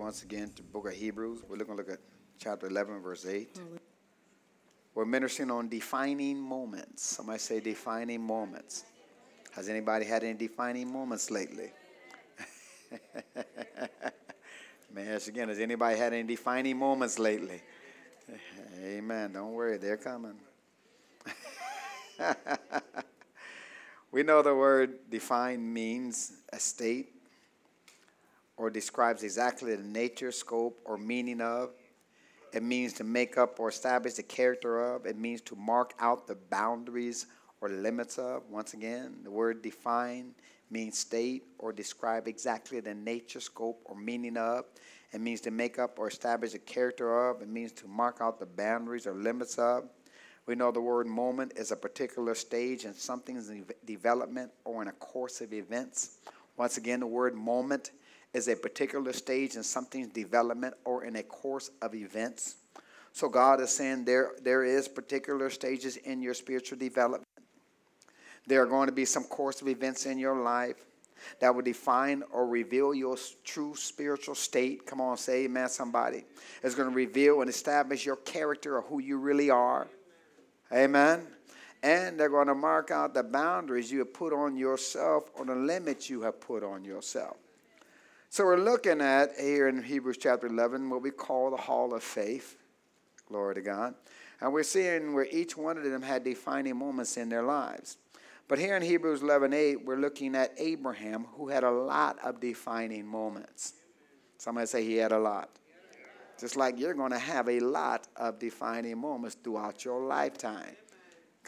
once again to book of Hebrews. We're looking to look at chapter 11, verse 8. We're ministering on defining moments. Somebody say defining moments. Has anybody had any defining moments lately? May I ask again, has anybody had any defining moments lately? Amen. Don't worry, they're coming. we know the word define means a state or describes exactly the nature, scope, or meaning of. It means to make up or establish the character of. It means to mark out the boundaries or limits of. Once again, the word define means state or describe exactly the nature, scope, or meaning of. It means to make up or establish the character of. It means to mark out the boundaries or limits of. We know the word moment is a particular stage in something's development or in a course of events. Once again, the word moment is a particular stage in something's development or in a course of events. So God is saying there, there is particular stages in your spiritual development. There are going to be some course of events in your life that will define or reveal your true spiritual state. Come on, say amen, somebody. It's going to reveal and establish your character or who you really are. Amen. And they're going to mark out the boundaries you have put on yourself or the limits you have put on yourself. So we're looking at here in Hebrews chapter 11 what we call the hall of faith. Glory to God. And we're seeing where each one of them had defining moments in their lives. But here in Hebrews 11 8, we're looking at Abraham, who had a lot of defining moments. Somebody say he had a lot. Just like you're going to have a lot of defining moments throughout your lifetime.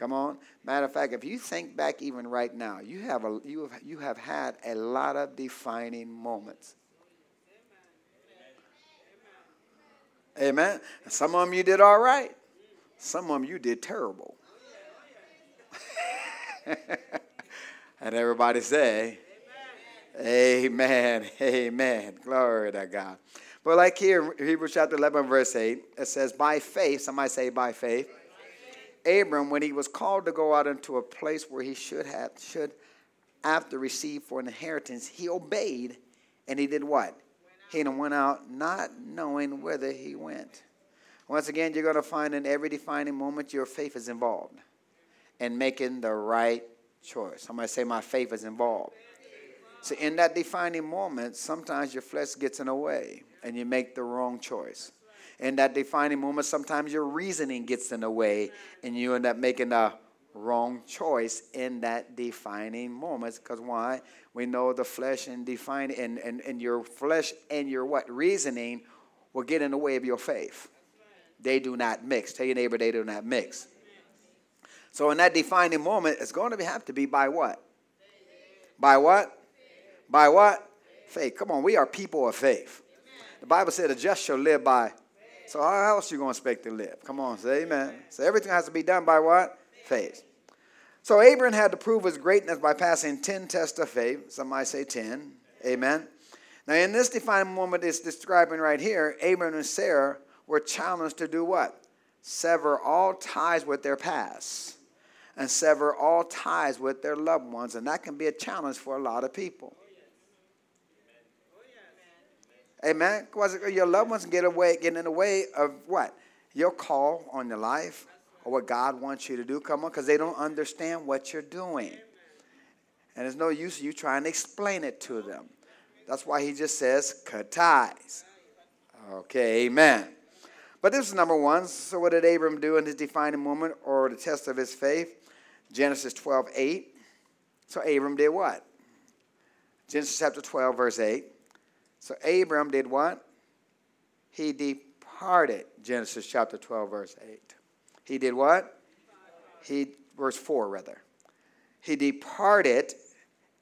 Come on. Matter of fact, if you think back even right now, you have, a, you have, you have had a lot of defining moments. Amen. Some of them you did all right. Some of them you did terrible. and everybody say, Amen. Amen. Amen. Glory to God. But like here, Hebrews chapter 11, verse 8, it says, by faith, somebody say by faith Abram, when he was called to go out into a place where he should have, should after receive for an inheritance, he obeyed and he did what? He went out not knowing whither he went. Once again, you're going to find in every defining moment your faith is involved in making the right choice. Somebody say, My faith is involved. So, in that defining moment, sometimes your flesh gets in the way and you make the wrong choice in that defining moment, sometimes your reasoning gets in the way and you end up making a wrong choice in that defining moment. Because why? We know the flesh and define and, and, and your flesh and your what? Reasoning will get in the way of your faith. They do not mix. Tell your neighbor they do not mix. So in that defining moment, it's going to have to be by what? By what? By what? Faith. Come on, we are people of faith. The Bible said the just shall live by so how else you going to expect to live? Come on, say amen. So everything has to be done by what? Faith. So Abram had to prove his greatness by passing 10 tests of faith. Some might say 10. Amen. Now, in this defining moment it's describing right here, Abram and Sarah were challenged to do what? Sever all ties with their past and sever all ties with their loved ones. And that can be a challenge for a lot of people. Amen. Your loved ones get away, get in the way of what? Your call on your life or what God wants you to do. Come on, because they don't understand what you're doing. And there's no use you trying to explain it to them. That's why he just says, cut ties. Okay, amen. But this is number one. So, what did Abram do in his defining moment or the test of his faith? Genesis 12, 8. So, Abram did what? Genesis chapter 12, verse 8. So Abram did what? He departed. Genesis chapter 12, verse 8. He did what? He, verse 4, rather. He departed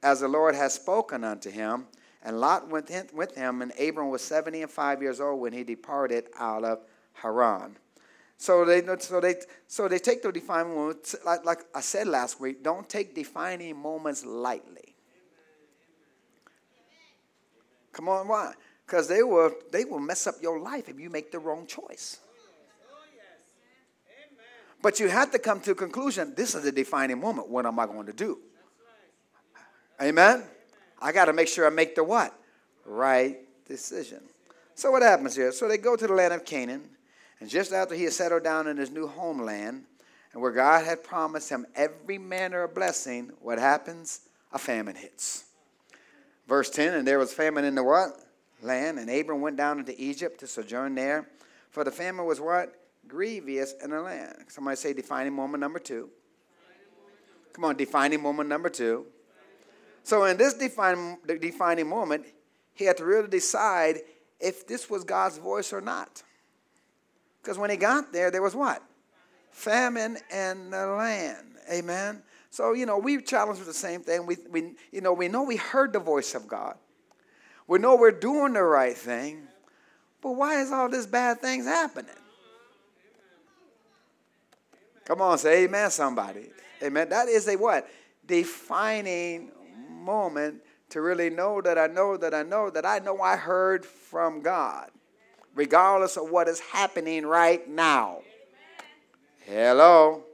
as the Lord has spoken unto him, and Lot went with him, and Abram was 70 and 5 years old when he departed out of Haran. So they, so they, so they take the defining moments, like, like I said last week, don't take defining moments lightly. Come on, why? Because they will they will mess up your life if you make the wrong choice. But you have to come to a conclusion. This is a defining moment. What am I going to do? Amen. I got to make sure I make the what right decision. So what happens here? So they go to the land of Canaan, and just after he has settled down in his new homeland, and where God had promised him every manner of blessing, what happens? A famine hits. Verse 10, and there was famine in the what? Land, and Abram went down into Egypt to sojourn there. For the famine was what? Grievous in the land. Somebody say defining moment number two. Come on, defining moment number two. So in this defining, defining moment, he had to really decide if this was God's voice or not. Because when he got there, there was what? Famine in the land. Amen. So, you know, we challenged with the same thing. We, we, you know, we know we heard the voice of God. We know we're doing the right thing. But why is all this bad things happening? Come on, say amen, somebody. Amen. That is a what? Defining moment to really know that I know that I know that I know I heard from God, regardless of what is happening right now. Hello.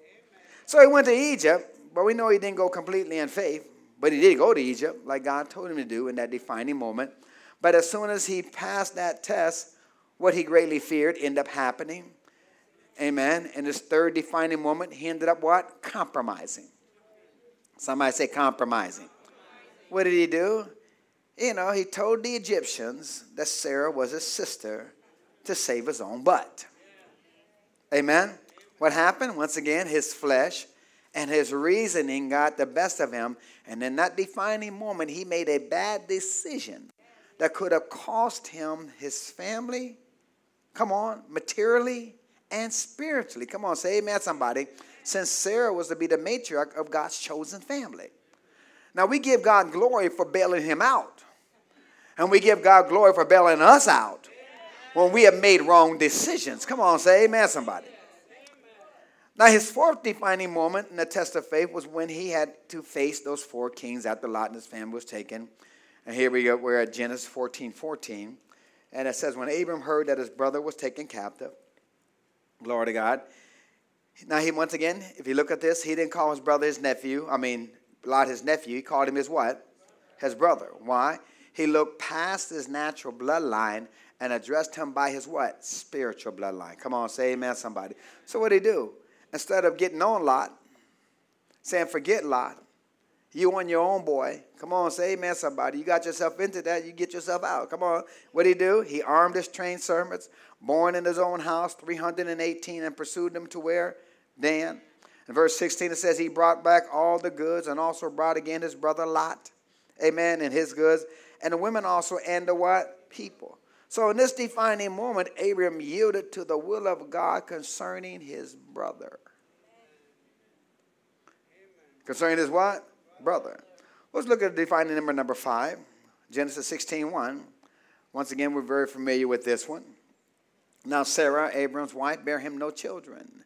So he went to Egypt, but we know he didn't go completely in faith. But he did go to Egypt, like God told him to do in that defining moment. But as soon as he passed that test, what he greatly feared ended up happening. Amen. In his third defining moment, he ended up what? Compromising. Somebody say compromising. What did he do? You know, he told the Egyptians that Sarah was his sister to save his own butt. Amen. What happened? Once again, his flesh and his reasoning got the best of him. And in that defining moment, he made a bad decision that could have cost him his family, come on, materially and spiritually. Come on, say amen, somebody. Since Sarah was to be the matriarch of God's chosen family. Now, we give God glory for bailing him out. And we give God glory for bailing us out when we have made wrong decisions. Come on, say amen, somebody. Now, his fourth defining moment in the test of faith was when he had to face those four kings after Lot and his family was taken. And here we go, we're at Genesis 14 14. And it says, When Abram heard that his brother was taken captive, glory to God. Now, he once again, if you look at this, he didn't call his brother his nephew. I mean, Lot, his nephew, he called him his what? His brother. Why? He looked past his natural bloodline and addressed him by his what? Spiritual bloodline. Come on, say amen, somebody. So what did he do? Instead of getting on Lot, saying, forget Lot, you on your own, boy. Come on, say amen, somebody. You got yourself into that, you get yourself out. Come on. What did he do? He armed his trained servants, born in his own house, 318, and pursued them to where? Dan. In verse 16, it says, He brought back all the goods and also brought again his brother Lot. Amen. And his goods. And the women also and the what? People. So in this defining moment, Abram yielded to the will of God concerning his brother. Concerning his what? Brother. Let's look at defining number number five. Genesis 16, 1. Once again, we're very familiar with this one. Now Sarah, Abram's wife, bare him no children.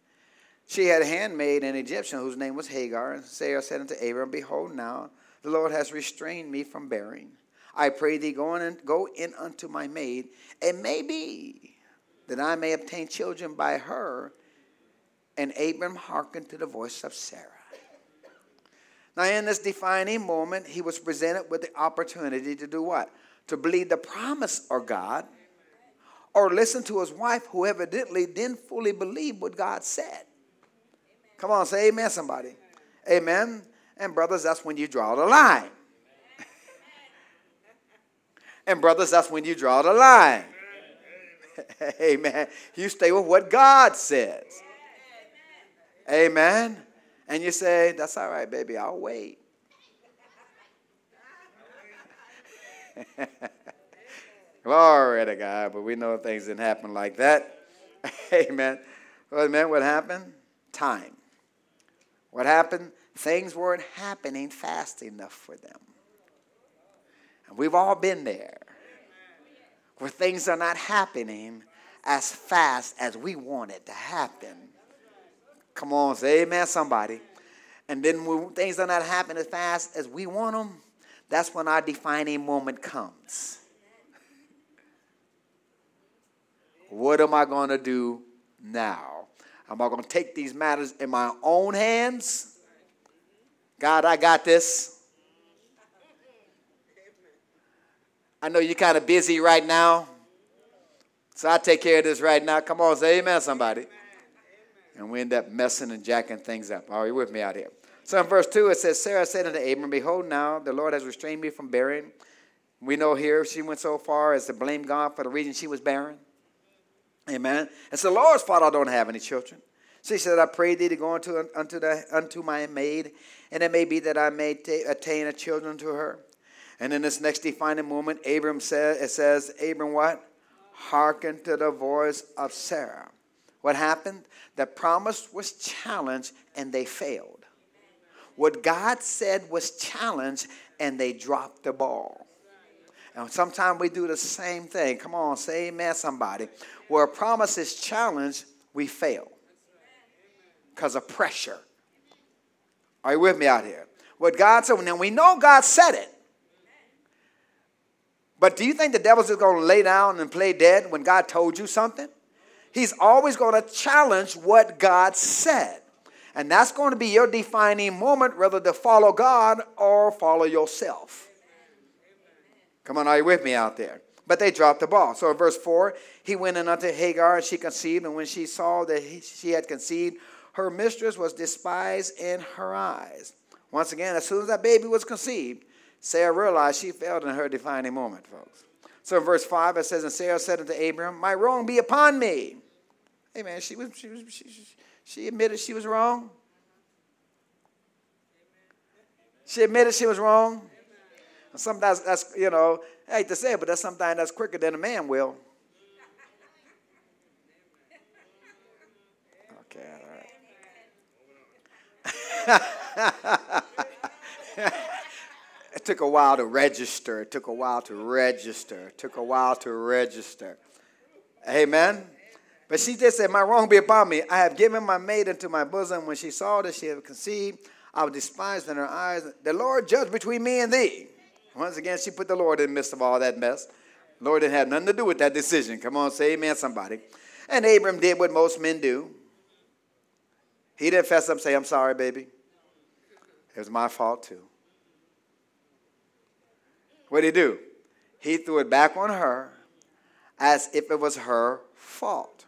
She had a handmaid, an Egyptian, whose name was Hagar. And Sarah said unto Abram, Behold, now the Lord has restrained me from bearing. I pray thee, go in, go in unto my maid, and may be that I may obtain children by her. And Abram hearkened to the voice of Sarah. Now, in this defining moment, he was presented with the opportunity to do what? To believe the promise of God or listen to his wife, who evidently didn't fully believe what God said. Come on, say amen, somebody. Amen. And brothers, that's when you draw the line. And brothers, that's when you draw the line. amen. You stay with what God says. Amen. And you say, that's all right, baby, I'll wait. Glory to God, but we know things didn't happen like that. Amen. Well, man, what happened? Time. What happened? Things weren't happening fast enough for them. And we've all been there where things are not happening as fast as we want it to happen. Come on, say amen, somebody. And then when things are not happening as fast as we want them, that's when our defining moment comes. What am I going to do now? Am I going to take these matters in my own hands? God, I got this. I know you're kind of busy right now. So I take care of this right now. Come on, say amen, somebody. And we end up messing and jacking things up. Are you with me out here? So in verse 2, it says, Sarah said unto Abram, Behold, now the Lord has restrained me from bearing. We know here she went so far as to blame God for the reason she was barren. Amen. It's the Lord's fault I don't have any children. She said, I pray thee to go unto, unto, the, unto my maid, and it may be that I may t- attain a children to her. And in this next defining moment, Abram says, it says, Abram what? Hearken to the voice of Sarah. What happened? The promise was challenged and they failed. What God said was challenged and they dropped the ball. And sometimes we do the same thing. Come on, say amen, somebody. Where a promise is challenged, we fail because of pressure. Are you with me out here? What God said, now we know God said it. But do you think the devil's just going to lay down and play dead when God told you something? He's always going to challenge what God said. And that's going to be your defining moment whether to follow God or follow yourself. Come on, are you with me out there? But they dropped the ball. So in verse 4, he went in unto Hagar, and she conceived. And when she saw that he, she had conceived, her mistress was despised in her eyes. Once again, as soon as that baby was conceived, Sarah realized she failed in her defining moment, folks. So in verse 5, it says, And Sarah said unto Abram, My wrong be upon me. Hey, man, she, was, she, was, she, she admitted she was wrong. She admitted she was wrong. And sometimes that's, you know, I hate to say it, but that's sometimes that's quicker than a man will. Okay, all right. took a while to register. It took a while to register. It took a while to register. Amen. But she just said, My wrong be upon me. I have given my maid into my bosom. When she saw that she had conceived, I was despised in her eyes. The Lord judge between me and thee. Once again, she put the Lord in the midst of all that mess. The Lord didn't have nothing to do with that decision. Come on, say amen, somebody. And Abram did what most men do. He didn't fess up and say, I'm sorry, baby. It was my fault, too. What did he do? He threw it back on her as if it was her fault.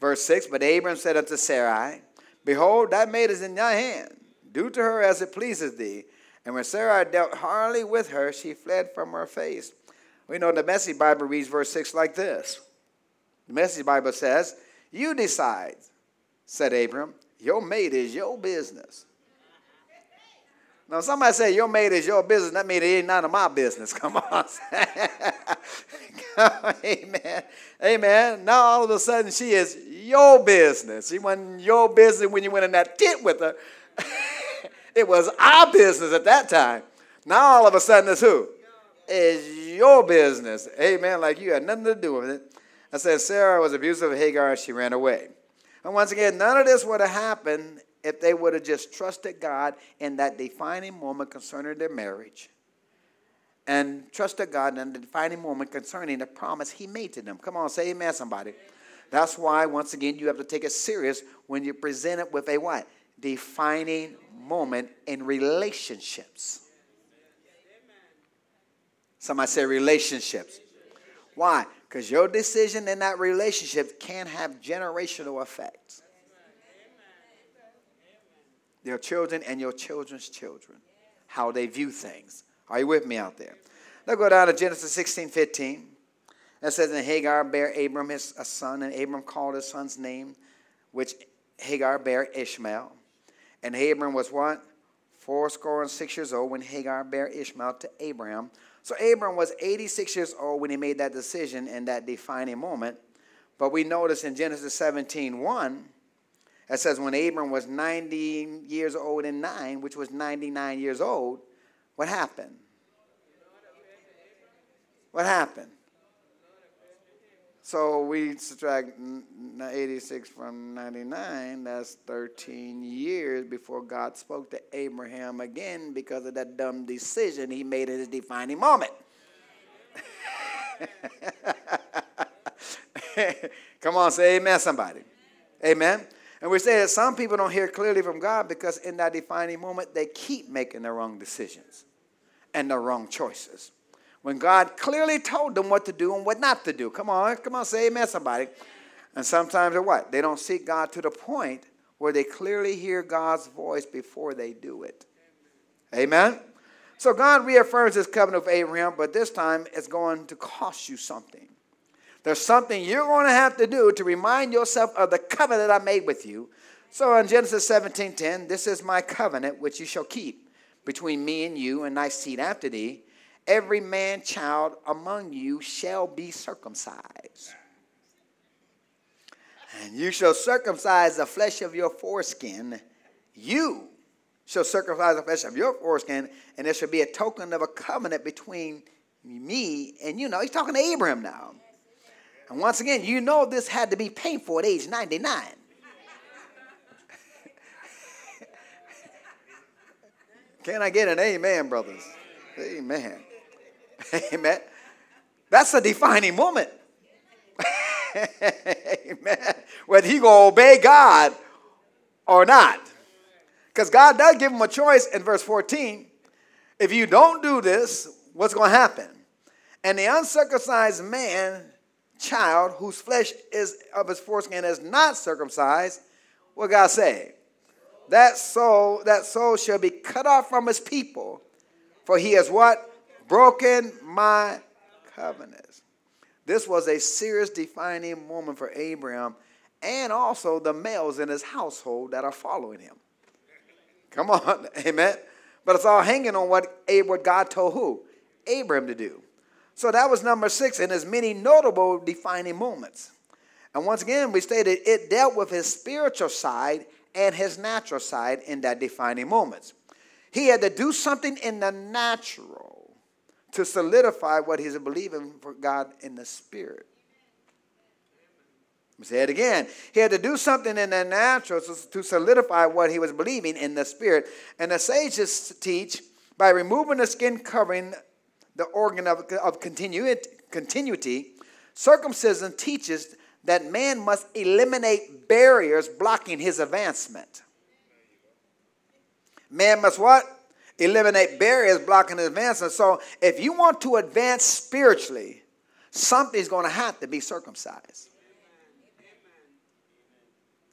Verse 6 But Abram said unto Sarai, Behold, that maid is in thy hand. Do to her as it pleases thee. And when Sarah dealt hardly with her, she fled from her face. We know the Message Bible reads verse 6 like this The Message Bible says, You decide, said Abram. Your maid is your business. Now, somebody say your maid is your business. That means it ain't none of my business. Come on. Amen. Amen. Now all of a sudden she is your business. She wasn't your business when you went in that tent with her. It was our business at that time. Now all of a sudden it's who? It's your business. Amen. Like you had nothing to do with it. I said Sarah was abusive of Hagar and she ran away. And once again, none of this would have happened if they would have just trusted God in that defining moment concerning their marriage. And trusted God in the defining moment concerning the promise He made to them. Come on, say amen, somebody. That's why, once again, you have to take it serious when you're presented with a what? Defining moment in relationships. Somebody say relationships. Why? Because your decision in that relationship can have generational effects. Your children and your children's children, how they view things. Are you with me out there? Let's go down to Genesis 16 15. It says, And Hagar bare Abram his a son, and Abram called his son's name, which Hagar bare Ishmael. And Abram was what? Fourscore and six years old when Hagar bare Ishmael to Abraham. So Abram was 86 years old when he made that decision in that defining moment. But we notice in Genesis 17 1, it says when Abram was 90 years old and nine, which was 99 years old, what happened? What happened? So we subtract 86 from 99, that's 13 years before God spoke to Abraham again because of that dumb decision he made in his defining moment. Come on, say amen, somebody. Amen. And we say that some people don't hear clearly from God because in that defining moment, they keep making the wrong decisions and the wrong choices. when God clearly told them what to do and what not to do. Come on, come on, say amen, somebody. And sometimes they're what? They don't seek God to the point where they clearly hear God's voice before they do it. Amen? So God reaffirms his covenant with Abraham, but this time it's going to cost you something. There's something you're going to have to do to remind yourself of the covenant I made with you. So in Genesis 17:10, this is my covenant which you shall keep between me and you and thy seed after thee. Every man child among you shall be circumcised. And you shall circumcise the flesh of your foreskin. You shall circumcise the flesh of your foreskin, and there shall be a token of a covenant between me and you. Know he's talking to Abraham now. And once again, you know this had to be painful at age 99. Can I get an amen, brothers? Amen. Amen. That's a defining moment. amen. Whether he gonna obey God or not. Because God does give him a choice in verse 14. If you don't do this, what's going to happen? And the uncircumcised man, child, whose flesh is of his foreskin is not circumcised, what God say? That soul, that soul shall be cut off from his people, for he has what? Broken my covenants. This was a serious defining moment for Abraham and also the males in his household that are following him. Come on, amen. But it's all hanging on what, what God told who? Abraham to do. So that was number six in his many notable defining moments. And once again, we stated it dealt with his spiritual side and his natural side in that defining moments. He had to do something in the natural to solidify what he's believing for God in the spirit. Say it again. He had to do something in the natural to solidify what he was believing in the spirit. And the sages teach by removing the skin covering the organ of, of continuity, circumcision teaches that man must eliminate barriers blocking his advancement. Man must what? Eliminate barriers blocking his advancement. So if you want to advance spiritually, something's going to have to be circumcised.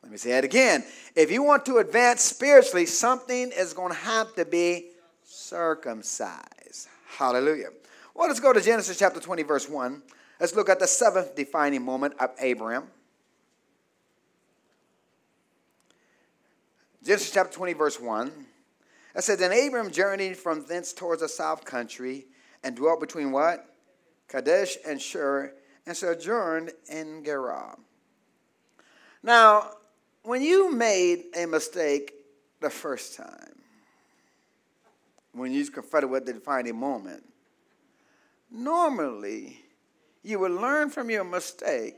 Let me say that again. If you want to advance spiritually, something is going to have to be circumcised. Hallelujah. Well, let's go to Genesis chapter 20, verse 1. Let's look at the seventh defining moment of Abraham. Genesis chapter 20, verse 1. It says, Then Abram journeyed from thence towards the south country and dwelt between what? Kadesh and Shur and sojourned in Gerar. Now, when you made a mistake the first time, when you confronted with the defining moment, normally you would learn from your mistake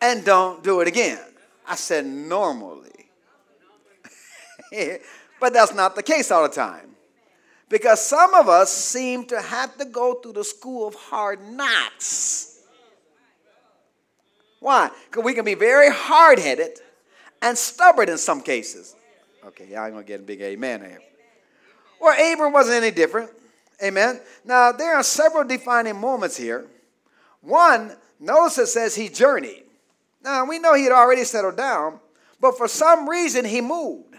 and don't do it again. I said normally. but that's not the case all the time. Because some of us seem to have to go through the school of hard knocks why? Because we can be very hard headed and stubborn in some cases. Okay, y'all ain't gonna get a big amen here. Well, Abram wasn't any different. Amen. Now, there are several defining moments here. One, notice it says he journeyed. Now, we know he had already settled down, but for some reason he moved.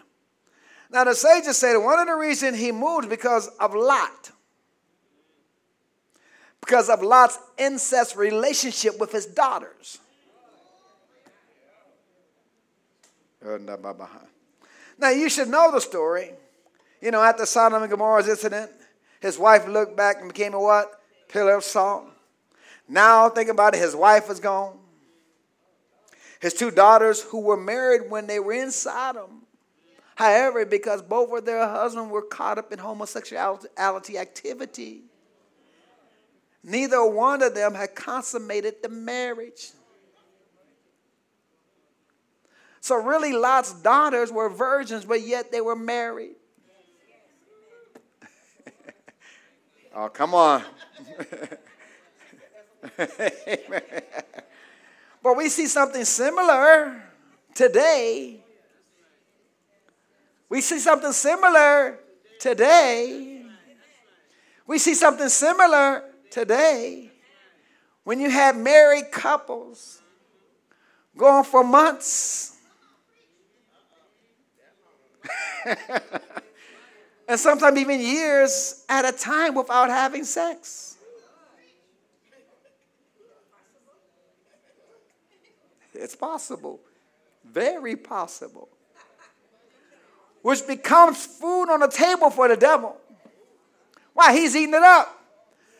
Now, the sages say one of the reasons he moved because of Lot. Because of Lot's incest relationship with his daughters. Oh, Now, you should know the story. You know, after Sodom and Gomorrah's incident, his wife looked back and became a what? Pillar of salt. Now, think about it, his wife is gone. His two daughters, who were married when they were in Sodom, however, because both of their husbands were caught up in homosexuality activity, neither one of them had consummated the marriage. So, really, Lot's daughters were virgins, but yet they were married. oh, come on. but we see something similar today. We see something similar today. We see something similar today when you have married couples going for months. and sometimes even years at a time without having sex. It's possible, very possible. Which becomes food on the table for the devil. Why? He's eating it up.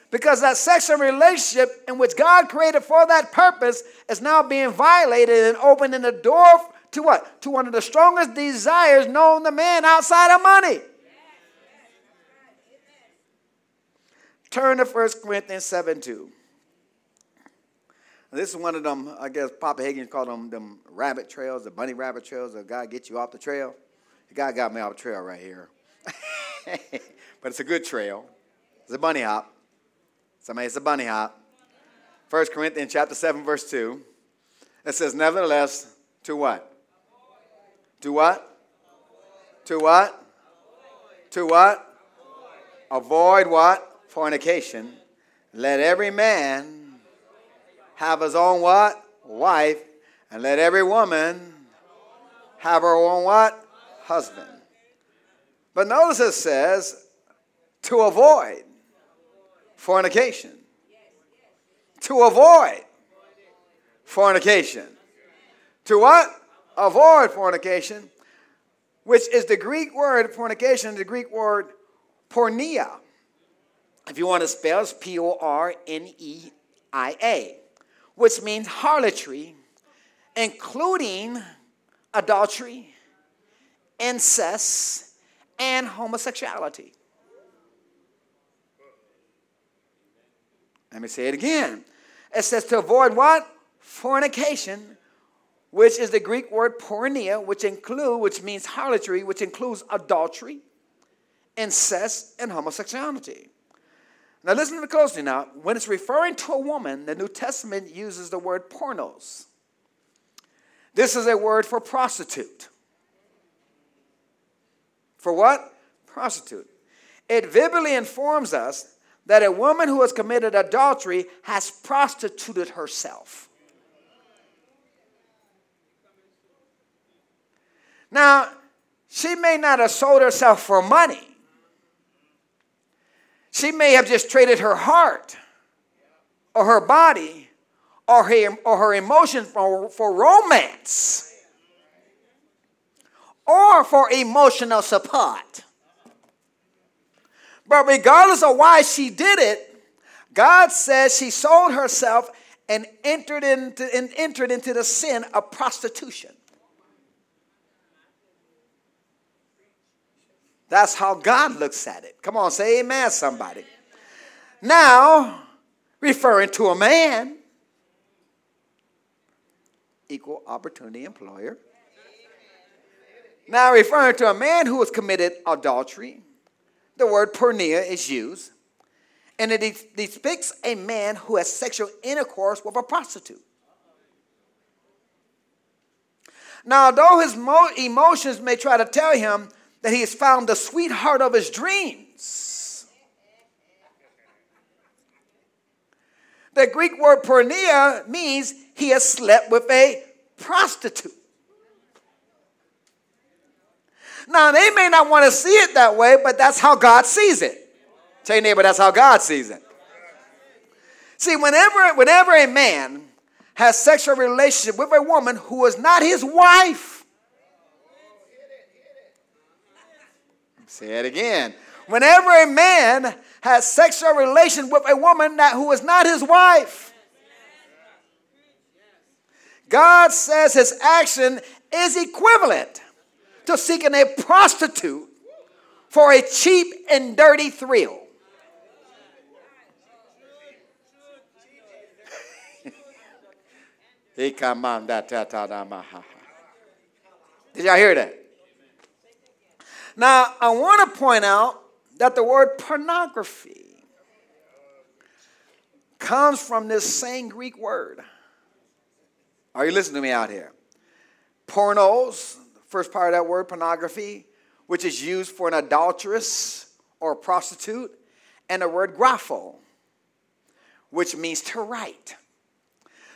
Because that sexual relationship in which God created for that purpose is now being violated and opening the door to what? To one of the strongest desires known to man outside of money. Turn to 1 Corinthians 7 2. This is one of them, I guess Papa Higgins called them them rabbit trails, the bunny rabbit trails that God get you off the trail. The guy got me off the trail right here. but it's a good trail. It's a bunny hop. Somebody, it's a bunny hop. 1 Corinthians chapter 7, verse 2. It says, Nevertheless, to what? To what? To what? To what? Avoid what? Fornication. Let every man have his own what? Wife. And let every woman have her own what? Husband. But notice it says to avoid fornication. To avoid fornication. To what? Avoid fornication, which is the Greek word fornication, the Greek word porneia. If you want to spell, it's P O R N E I A, which means harlotry, including adultery, incest, and homosexuality. Let me say it again. It says to avoid what? Fornication, which is the Greek word porneia, which include, which means harlotry, which includes adultery, incest, and homosexuality. Now listen closely now. When it's referring to a woman, the New Testament uses the word pornos. This is a word for prostitute. For what? Prostitute. It vividly informs us that a woman who has committed adultery has prostituted herself. Now, she may not have sold herself for money. She may have just traded her heart or her body or her, or her emotions for, for romance or for emotional support. But regardless of why she did it, God says she sold herself and entered into, and entered into the sin of prostitution. That's how God looks at it. Come on, say amen, somebody. Now, referring to a man, equal opportunity employer. Now, referring to a man who has committed adultery, the word porneia is used, and it depicts a man who has sexual intercourse with a prostitute. Now, although his emotions may try to tell him that he has found the sweetheart of his dreams, the Greek word porneia means he has slept with a prostitute. Now, they may not want to see it that way, but that's how God sees it. Tell your neighbor, that's how God sees it. See, whenever, whenever a man has sexual relationship with a woman who is not his wife, say it again. Whenever a man has sexual relation with a woman that, who is not his wife, God says his action is equivalent to seeking a prostitute for a cheap and dirty thrill. Did y'all hear that? Now, I want to point out that the word pornography comes from this same Greek word. Are you listening to me out here? Pornos, First part of that word, pornography, which is used for an adulteress or prostitute, and the word grapho, which means to write.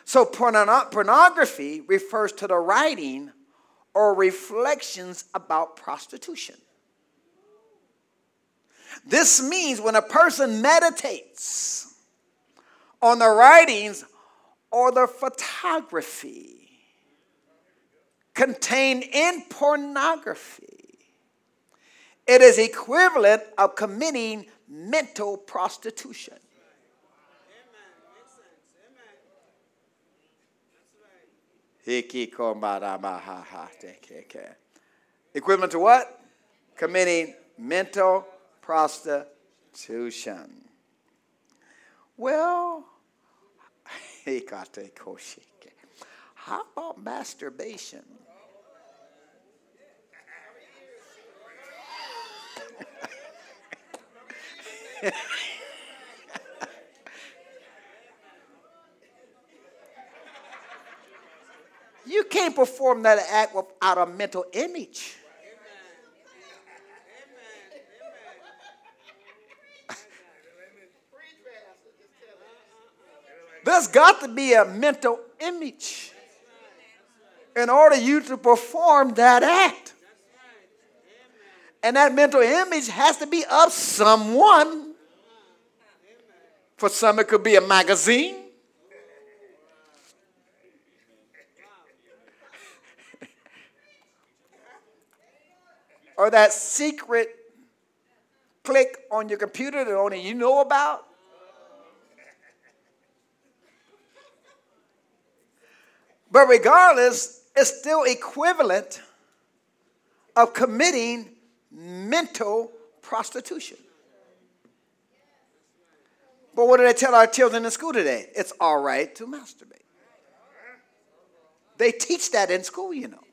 So pornography refers to the writing or reflections about prostitution. This means when a person meditates on the writings or the photography contained in pornography, it is equivalent of committing mental prostitution. Equivalent to what? Committing mental prostitution. Well, he got a how about masturbation? you can't perform that act without a mental image. There's got to be a mental image in order you to perform that act. And that mental image has to be of someone. For some, it could be a magazine. or that secret click on your computer that only you know about. But regardless, it's still equivalent of committing mental prostitution. But what do they tell our children in school today? It's all right to masturbate. They teach that in school, you know.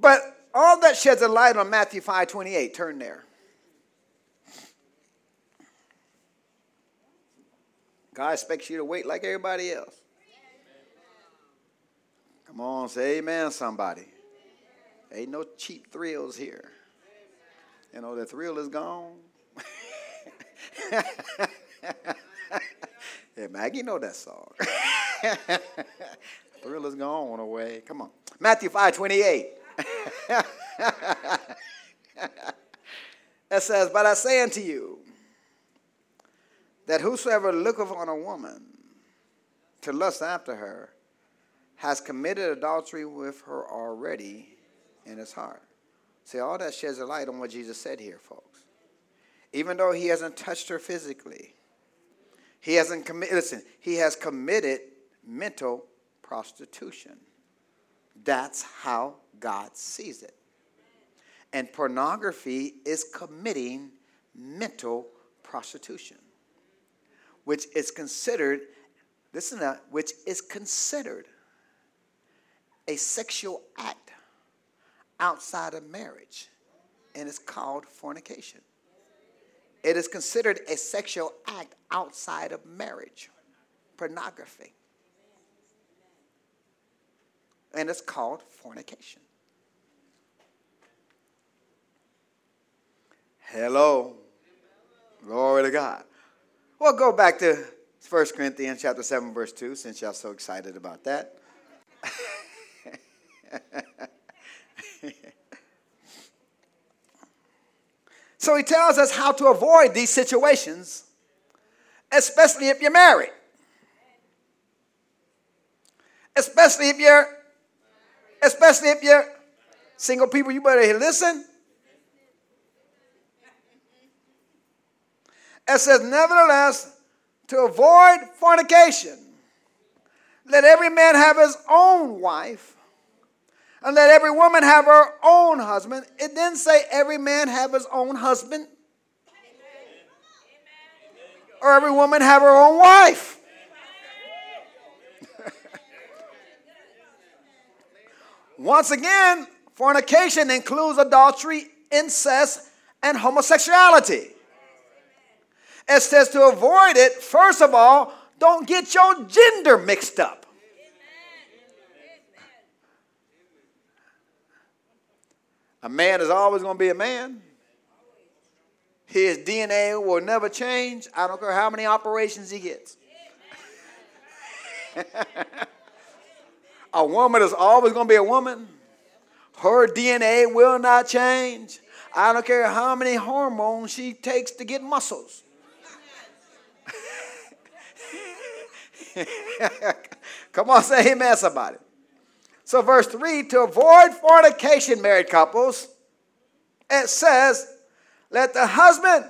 But all that sheds a light on Matthew 5 28. Turn there. God expects you to wait like everybody else. Come on, say amen, somebody. Ain't no cheap thrills here. You know, the thrill is gone. yeah, Maggie know that song. thrill is gone away. Come on. Matthew 5 28. it says, But I say unto you, that whosoever looketh on a woman to lust after her has committed adultery with her already in his heart. See, all that sheds a light on what Jesus said here, folks. Even though he hasn't touched her physically, he hasn't committed, listen, he has committed mental prostitution. That's how God sees it. And pornography is committing mental prostitution which is considered, listen that, which is considered a sexual act outside of marriage, and it's called fornication. It is considered a sexual act outside of marriage, pornography. And it's called fornication. Hello. Glory to God. Well, go back to 1 Corinthians chapter 7, verse 2, since y'all so excited about that. so he tells us how to avoid these situations, especially if you're married. Especially if you're especially if you're single people, you better listen. It says, Nevertheless, to avoid fornication, let every man have his own wife, and let every woman have her own husband. It didn't say every man have his own husband, or every woman have her own wife. Once again, fornication includes adultery, incest, and homosexuality. It says to avoid it, first of all, don't get your gender mixed up. A man is always going to be a man. His DNA will never change. I don't care how many operations he gets. a woman is always going to be a woman. Her DNA will not change. I don't care how many hormones she takes to get muscles. Come on, say amen, somebody. So, verse 3 to avoid fornication, married couples, it says, let the husband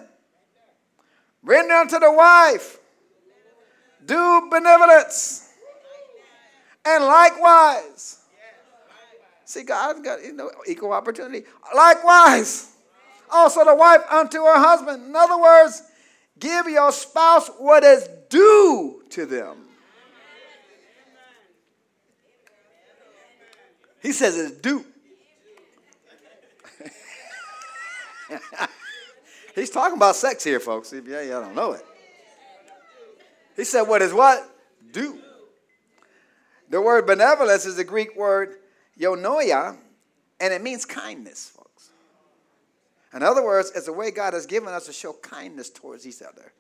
render unto the wife do benevolence. And likewise, see, God's got you know, equal opportunity. Likewise, also the wife unto her husband. In other words, give your spouse what is due to them. He says it's due. He's talking about sex here, folks. If yeah, y'all don't know it. He said, What is what? Do. The word benevolence is the Greek word eunoia, and it means kindness, folks. In other words, it's the way God has given us to show kindness towards each other,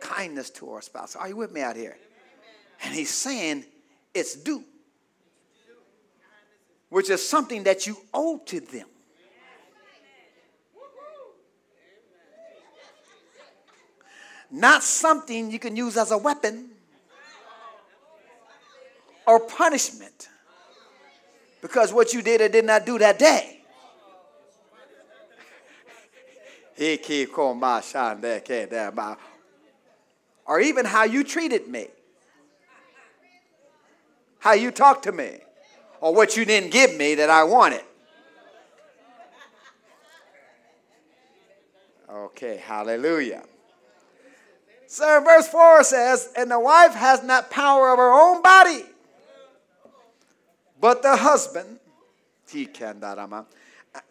kindness to our spouse. Are you with me out here? And he's saying it's due, which is something that you owe to them. not something you can use as a weapon or punishment because what you did or did not do that day. or even how you treated me, how you talked to me, or what you didn't give me that I wanted. Okay, hallelujah. So verse 4 says, And the wife has not power of her own body, but the husband, he can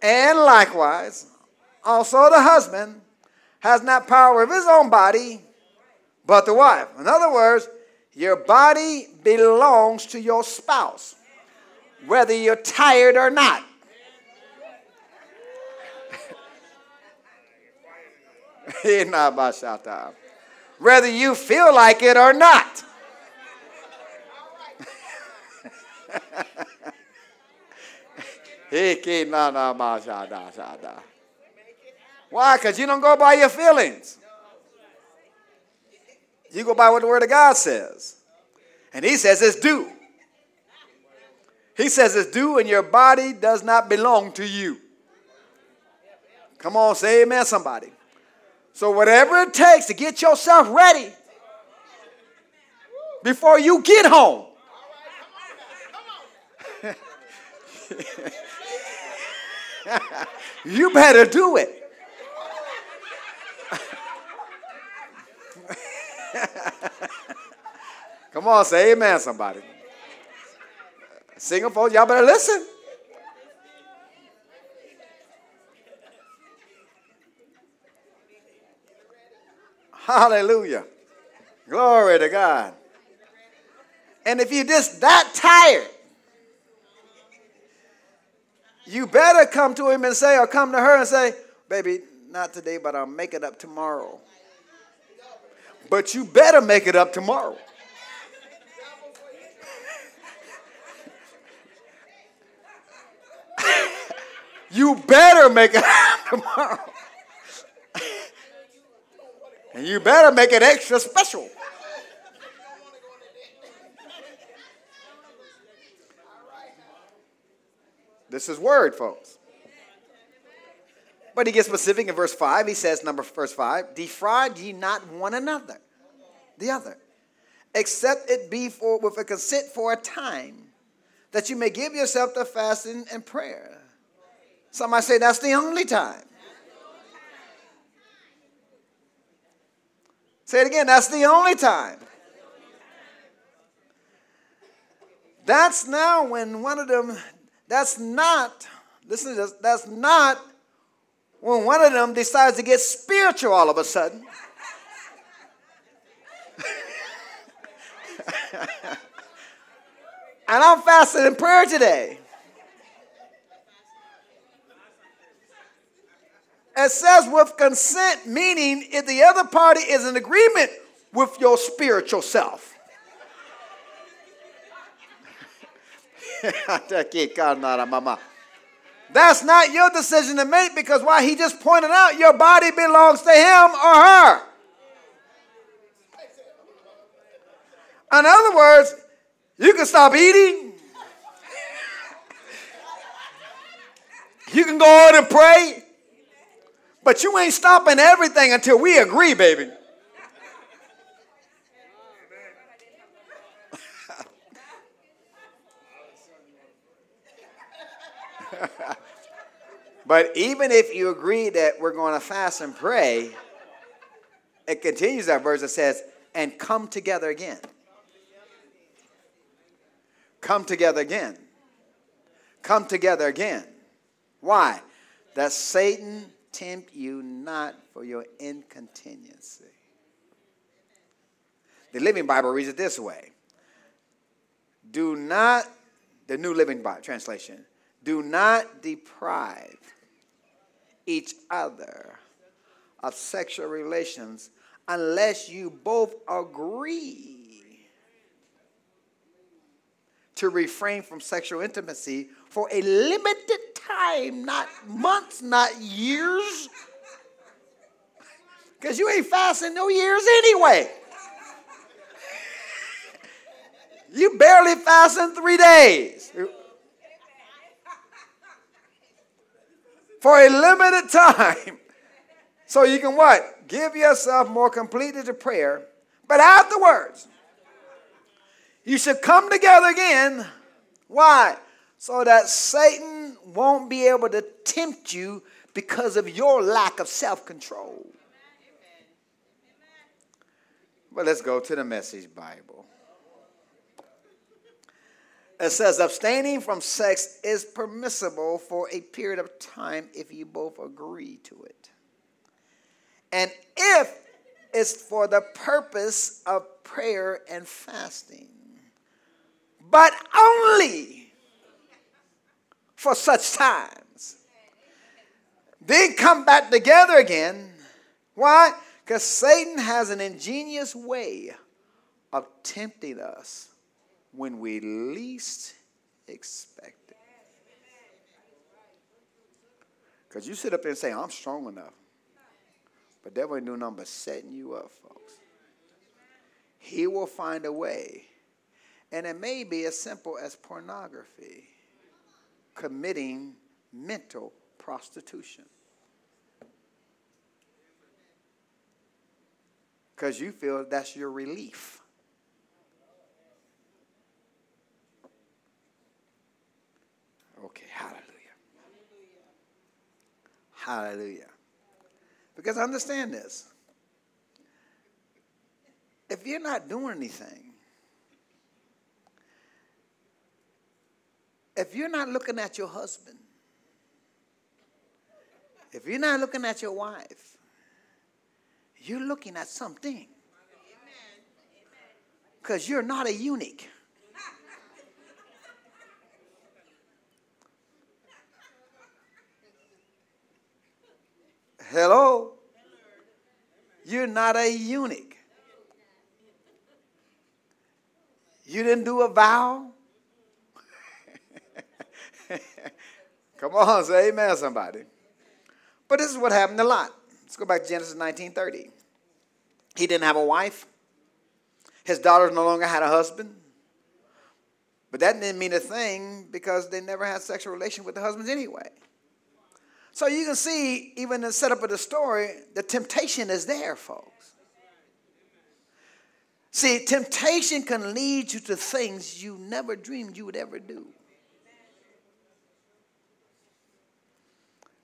and likewise, also the husband has not power of his own body, but the wife. In other words, your body belongs to your spouse, whether you're tired or not. whether you feel like it or not. Why? Because you don't go by your feelings. You go by what the Word of God says. And He says it's due. He says it's due, and your body does not belong to you. Come on, say amen, somebody. So, whatever it takes to get yourself ready before you get home. you better do it. Come on, say amen, somebody. Single folks, y'all better listen. Hallelujah. Glory to God. And if you're just that tired, you better come to him and say, or come to her and say, baby, not today, but I'll make it up tomorrow. But you better make it up tomorrow. You better make it tomorrow. And you better make it extra special. This is word, folks. But he gets specific in verse 5. He says, number verse 5, defraud ye not one another, the other, except it be for with a consent for a time, that you may give yourself to fasting and prayer. Somebody say that's the only time. Say it again. That's the only time. That's now when one of them, that's not, listen to this, that's not when one of them decides to get spiritual all of a sudden. and I'm fasting in prayer today. It says with consent, meaning if the other party is in agreement with your spiritual self. That's not your decision to make because why he just pointed out your body belongs to him or her. In other words, you can stop eating. You can go on and pray. But you ain't stopping everything until we agree, baby. but even if you agree that we're going to fast and pray, it continues that verse that says, and come together again. Come together again. Come together again. Why? That Satan tempt you not for your incontinency. The Living Bible reads it this way Do not, the New Living Bible translation, do not deprive each other of sexual relations unless you both agree to refrain from sexual intimacy for a limited time, not months, not years. Because you ain't fasting no years anyway. You barely fasting three days. For a limited time. So you can what? Give yourself more completely to prayer. But afterwards, you should come together again. Why? So that Satan won't be able to tempt you because of your lack of self control. But let's go to the message Bible. It says abstaining from sex is permissible for a period of time if you both agree to it. And if it's for the purpose of prayer and fasting but only for such times. Then come back together again. Why? Because Satan has an ingenious way of tempting us when we least expect it. Because you sit up there and say, I'm strong enough. But devil ain't doing nothing but setting you up, folks. He will find a way and it may be as simple as pornography, committing mental prostitution. Because you feel that's your relief. Okay, hallelujah. Hallelujah. Because understand this. If you're not doing anything, if you're not looking at your husband, if you're not looking at your wife, you're looking at something. Because you're not a eunuch. Hello? You're not a eunuch. You didn't do a vow. Come on, say amen, somebody. But this is what happened a lot. Let's go back to Genesis 19:30. He didn't have a wife. His daughters no longer had a husband. But that didn't mean a thing because they never had sexual relation with the husbands anyway. So you can see, even the setup of the story, the temptation is there, folks. See, temptation can lead you to things you never dreamed you would ever do.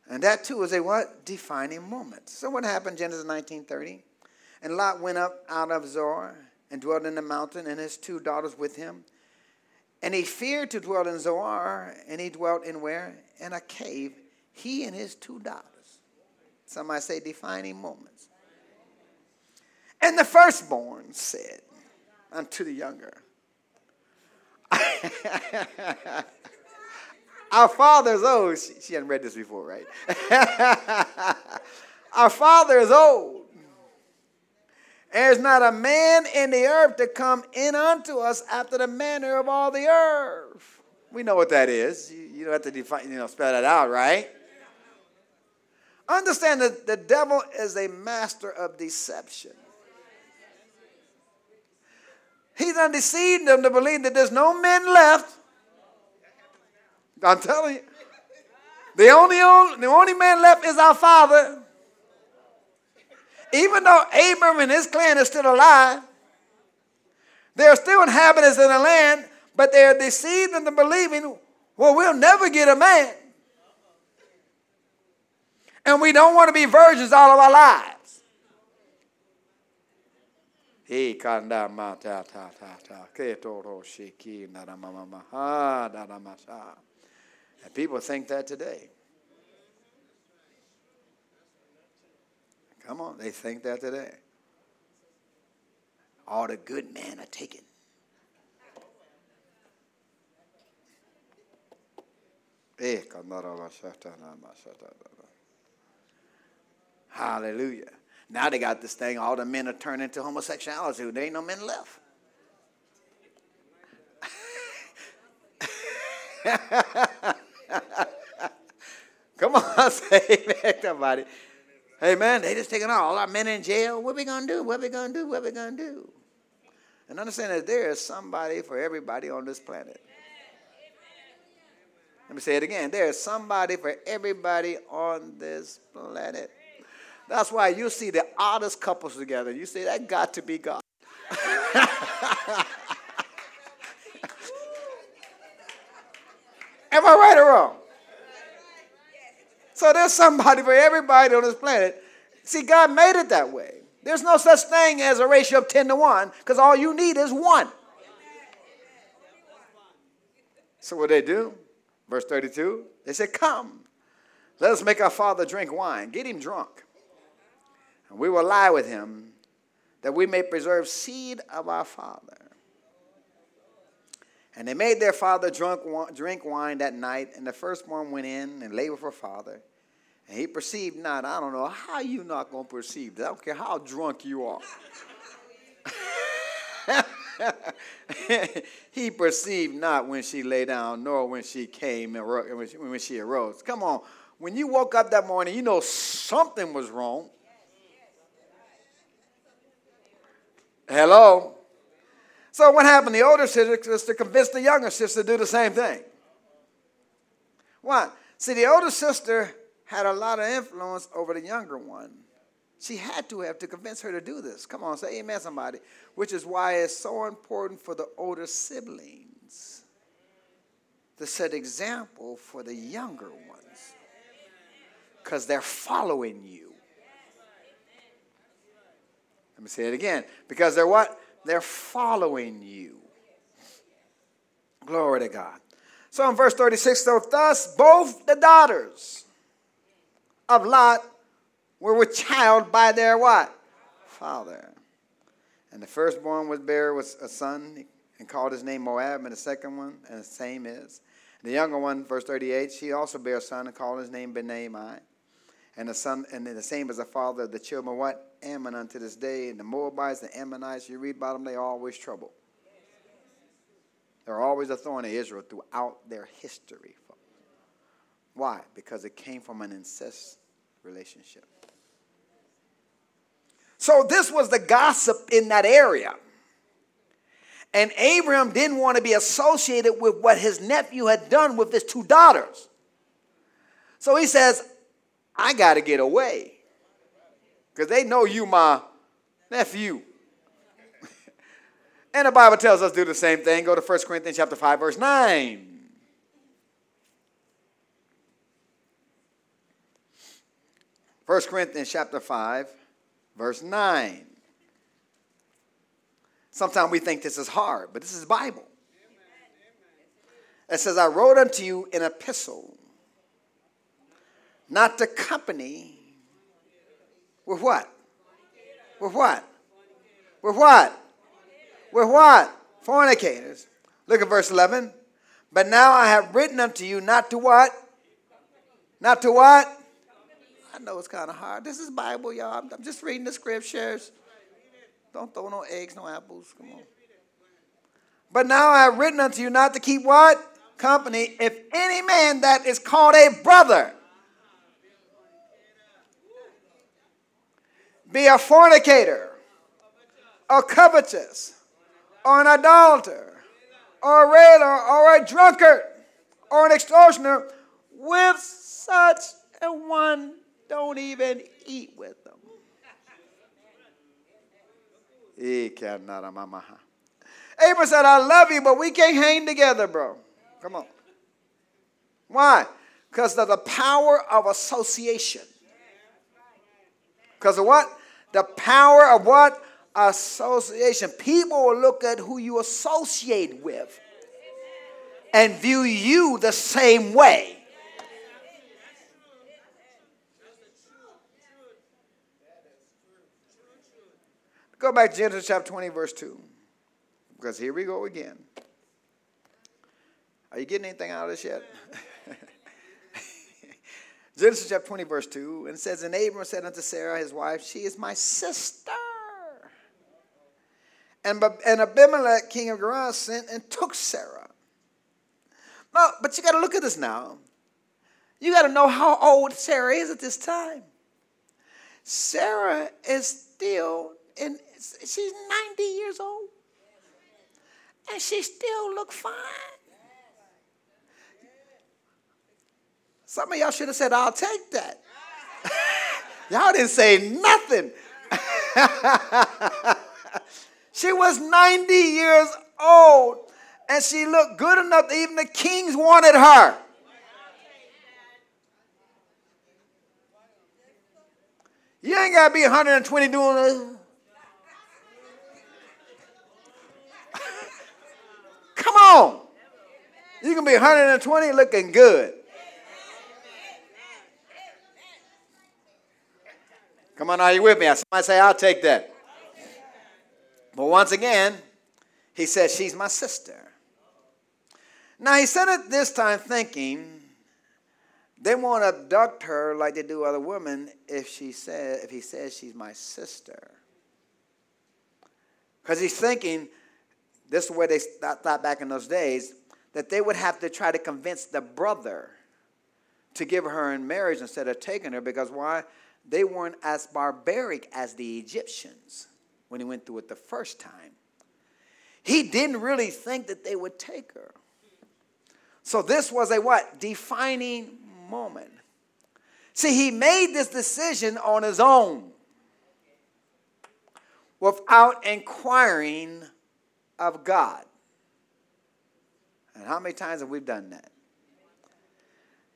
And that too is a what? Defining moment. So what happened, Genesis 19:30? And Lot went up out of Zoar and dwelt in the mountain, and his two daughters with him. And he feared to dwell in Zoar, and he dwelt in where? In a cave, he and his two daughters. Somebody say defining moments. And the firstborn said unto the younger, Our father is old. She, she hadn't read this before, right? Our father is old. There's not a man in the earth to come in unto us after the manner of all the earth. We know what that is. You, you don't have to define, you know, spell that out, right? Understand that the devil is a master of deception. He's undeceived them to believe that there's no men left I'm telling you. The only, the only man left is our father. Even though Abram and his clan are still alive, they're still inhabitants of the land, but they're deceived into believing, well, we'll never get a man. And we don't want to be virgins all of our lives. He ta ta ta masa. And people think that today. Come on, they think that today. All the good men are taken. Hallelujah. Now they got this thing, all the men are turning to homosexuality. There ain't no men left. Come on, say amen, somebody. Hey man, they just taking all our men in jail. What we gonna do? What we gonna do? What we gonna do? And understand that there is somebody for everybody on this planet. Let me say it again. There is somebody for everybody on this planet. That's why you see the oddest couples together. You say that got to be God. Am I right or wrong? So there's somebody for everybody on this planet. See, God made it that way. There's no such thing as a ratio of 10 to 1 because all you need is one. So what they do? Verse 32, they said, Come, let us make our father drink wine, get him drunk. And we will lie with him that we may preserve seed of our father. And they made their father drunk, drink wine that night, and the firstborn went in and lay with her father. And he perceived not. I don't know how you not going to perceive that. I don't care how drunk you are. he perceived not when she lay down, nor when she came and when she arose. Come on. When you woke up that morning, you know something was wrong. Hello? So what happened? The older sister convinced the younger sister to do the same thing. Why? See, the older sister had a lot of influence over the younger one. She had to have to convince her to do this. Come on, say amen, somebody. Which is why it's so important for the older siblings to set example for the younger ones. Because they're following you. Let me say it again. Because they're what? They're following you. Glory to God. So in verse 36, so thus both the daughters of Lot were with child by their what? Father. And the firstborn was bare with a son and called his name Moab, and the second one, and the same is. The younger one, verse 38, she also bare a son and called his name Ben-Ammi. And the son, and the same as the father of the children, what? Ammon unto this day. And the Moabites, the Ammonites, you read about them, they always trouble. They're always a thorn in Israel throughout their history. Why? Because it came from an incest relationship. So this was the gossip in that area. And Abraham didn't want to be associated with what his nephew had done with his two daughters. So he says, I got to get away. Because they know you my nephew. and the Bible tells us to do the same thing. Go to 1 Corinthians chapter 5, verse 9. First Corinthians chapter 5, verse 9. Sometimes we think this is hard, but this is Bible. It says, I wrote unto you an epistle not to company with what? With what? With what? With what? Fornicators. Look at verse 11. But now I have written unto you not to what? Not to what? I know it's kind of hard. This is Bible, y'all. I'm, I'm just reading the scriptures. Don't throw no eggs, no apples. Come on. But now I have written unto you not to keep what? Company. If any man that is called a brother be a fornicator, or covetous, or an adulterer, or a railer, or a drunkard, or an extortioner, with such a one don't even eat with them. Abraham said, I love you, but we can't hang together, bro. Come on. Why? Because of the power of association. Because of what? The power of what? Association. People will look at who you associate with and view you the same way. Go back to Genesis chapter 20, verse 2. Because here we go again. Are you getting anything out of this yet? Genesis chapter 20, verse 2. And it says, And Abram said unto Sarah, his wife, She is my sister. And, and Abimelech, king of Gerar, sent and took Sarah. No, but you got to look at this now. You got to know how old Sarah is at this time. Sarah is still in she's 90 years old. And she still look fine. Some of y'all should have said, I'll take that. y'all didn't say nothing. she was 90 years old and she looked good enough that even the kings wanted her. You ain't got to be 120 doing this. Come on. You can be 120 looking good. Come on, are you with me? Somebody say, I'll take that. But once again, he says, She's my sister. Now, he said it this time thinking they won't abduct her like they do other women if, she said, if he says she's my sister. Because he's thinking this is where they thought back in those days that they would have to try to convince the brother to give her in marriage instead of taking her because why? They weren't as barbaric as the Egyptians when he went through it the first time. He didn't really think that they would take her. So this was a what? Defining moment. See, he made this decision on his own without inquiring of God. And how many times have we done that?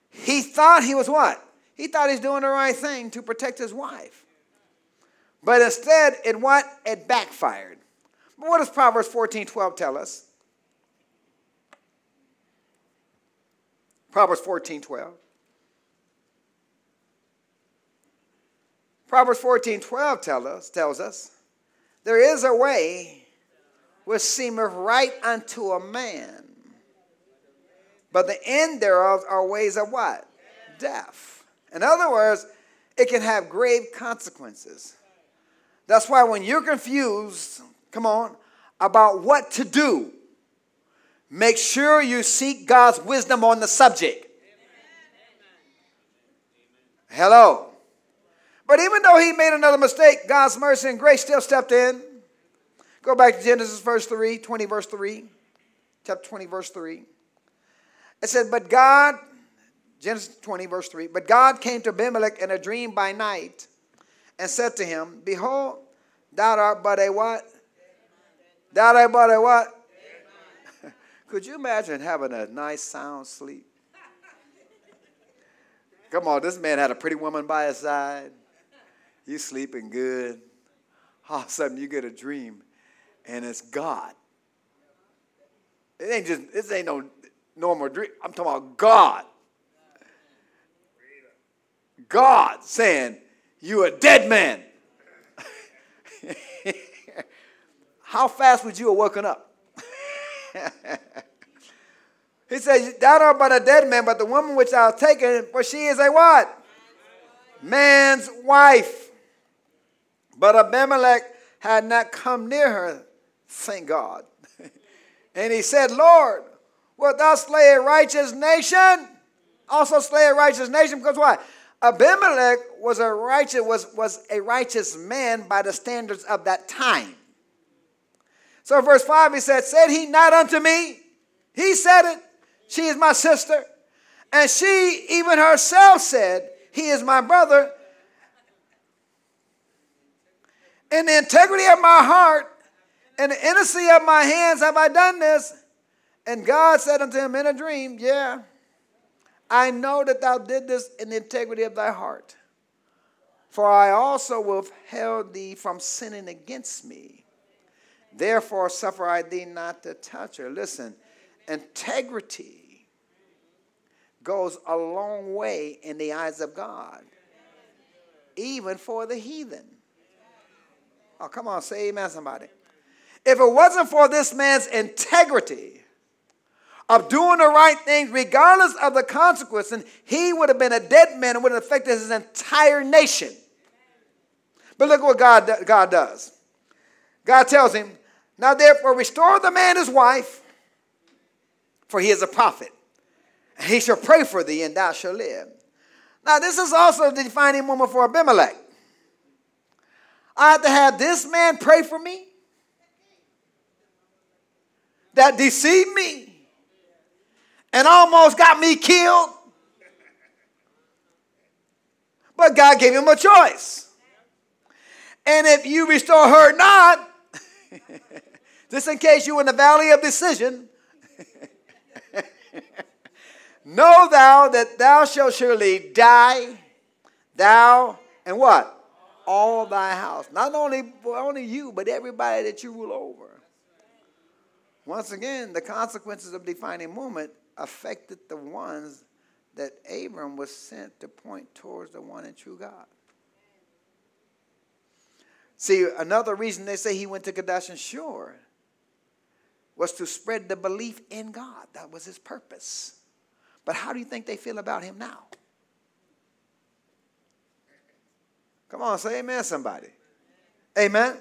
He thought he was what? He thought he's doing the right thing to protect his wife. But instead, it what? It backfired. But what does Proverbs 14 12 tell us? Proverbs 14 12. Proverbs 14 12 tell us, tells us there is a way which seemeth right unto a man. But the end thereof are ways of what? Death. In other words, it can have grave consequences. That's why when you're confused, come on, about what to do, make sure you seek God's wisdom on the subject. Hello. But even though he made another mistake, God's mercy and grace still stepped in. Go back to Genesis verse 3, 20 verse 3. Chapter 20 verse 3. It said, But God, Genesis 20 verse 3, but God came to Abimelech in a dream by night and said to him, Behold, thou art but a what? Thou art but a what? Could you imagine having a nice sound sleep? Come on, this man had a pretty woman by his side. You sleeping good. All of a sudden you get a dream and it's God. It ain't just, this ain't no normal dream. I'm talking about God. God saying, You a dead man. How fast would you have woken up? He said, Thou art but a dead man, but the woman which hast taken, for she is a what? Man's wife. But Abimelech had not come near her, thank God. and he said, Lord, wilt thou slay a righteous nation? Also slay a righteous nation, because why? Abimelech was a righteous, was, was a righteous man by the standards of that time. So verse 5 he said, Said he not unto me? He said it. She is my sister. And she even herself said, He is my brother. In the integrity of my heart and the innocency of my hands have I done this. And God said unto him in a dream, Yeah, I know that thou did this in the integrity of thy heart. For I also withheld thee from sinning against me. Therefore, suffer I thee not to touch her. Listen, integrity goes a long way in the eyes of God, even for the heathen. Oh, come on, say amen, somebody. If it wasn't for this man's integrity of doing the right things, regardless of the consequences, he would have been a dead man and would have affected his entire nation. But look what God, God does. God tells him, Now therefore restore the man his wife, for he is a prophet. And he shall pray for thee, and thou shalt live. Now, this is also the defining moment for Abimelech. I have to have this man pray for me that deceived me and almost got me killed. But God gave him a choice. And if you restore her not, just in case you're in the valley of decision, know thou that thou shalt surely die, thou and what? all thy house. Not only, only you, but everybody that you rule over. Once again, the consequences of defining moment affected the ones that Abram was sent to point towards the one and true God. See, another reason they say he went to Kadesh and Shur was to spread the belief in God. That was his purpose. But how do you think they feel about him now? Come on, say amen, somebody. Amen.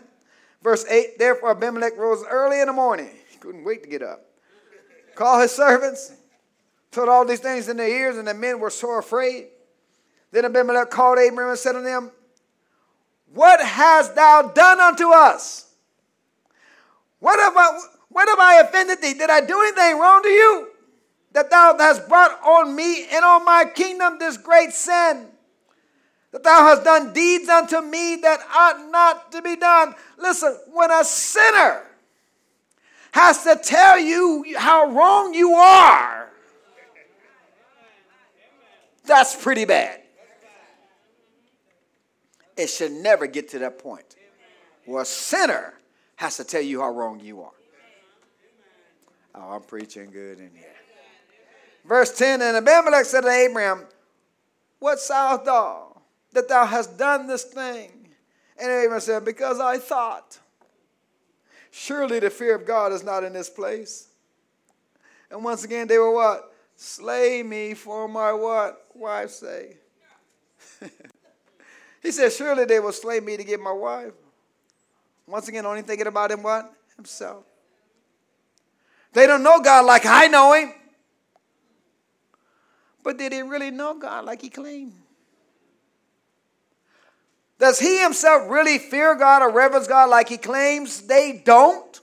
Verse 8 Therefore Abimelech rose early in the morning. He couldn't wait to get up. Call his servants, told all these things in their ears, and the men were sore afraid. Then Abimelech called Abraham and said unto him, What hast thou done unto us? What have I, what have I offended thee? Did I do anything wrong to you? That thou hast brought on me and on my kingdom this great sin that thou hast done deeds unto me that ought not to be done. Listen, when a sinner has to tell you how wrong you are, that's pretty bad. It should never get to that point where a sinner has to tell you how wrong you are. Oh, I'm preaching good in here. Verse 10 And Abimelech said to Abraham, What sawest thou? that thou hast done this thing? And Abraham said, Because I thought, surely the fear of God is not in this place. And once again, they were what? Slay me for my what? Wife's sake. he said, Surely they will slay me to get my wife. Once again, only thinking about him what? Himself. They don't know God like I know him. But did he really know God like he claimed? Does he himself really fear God or reverence God like he claims they don't?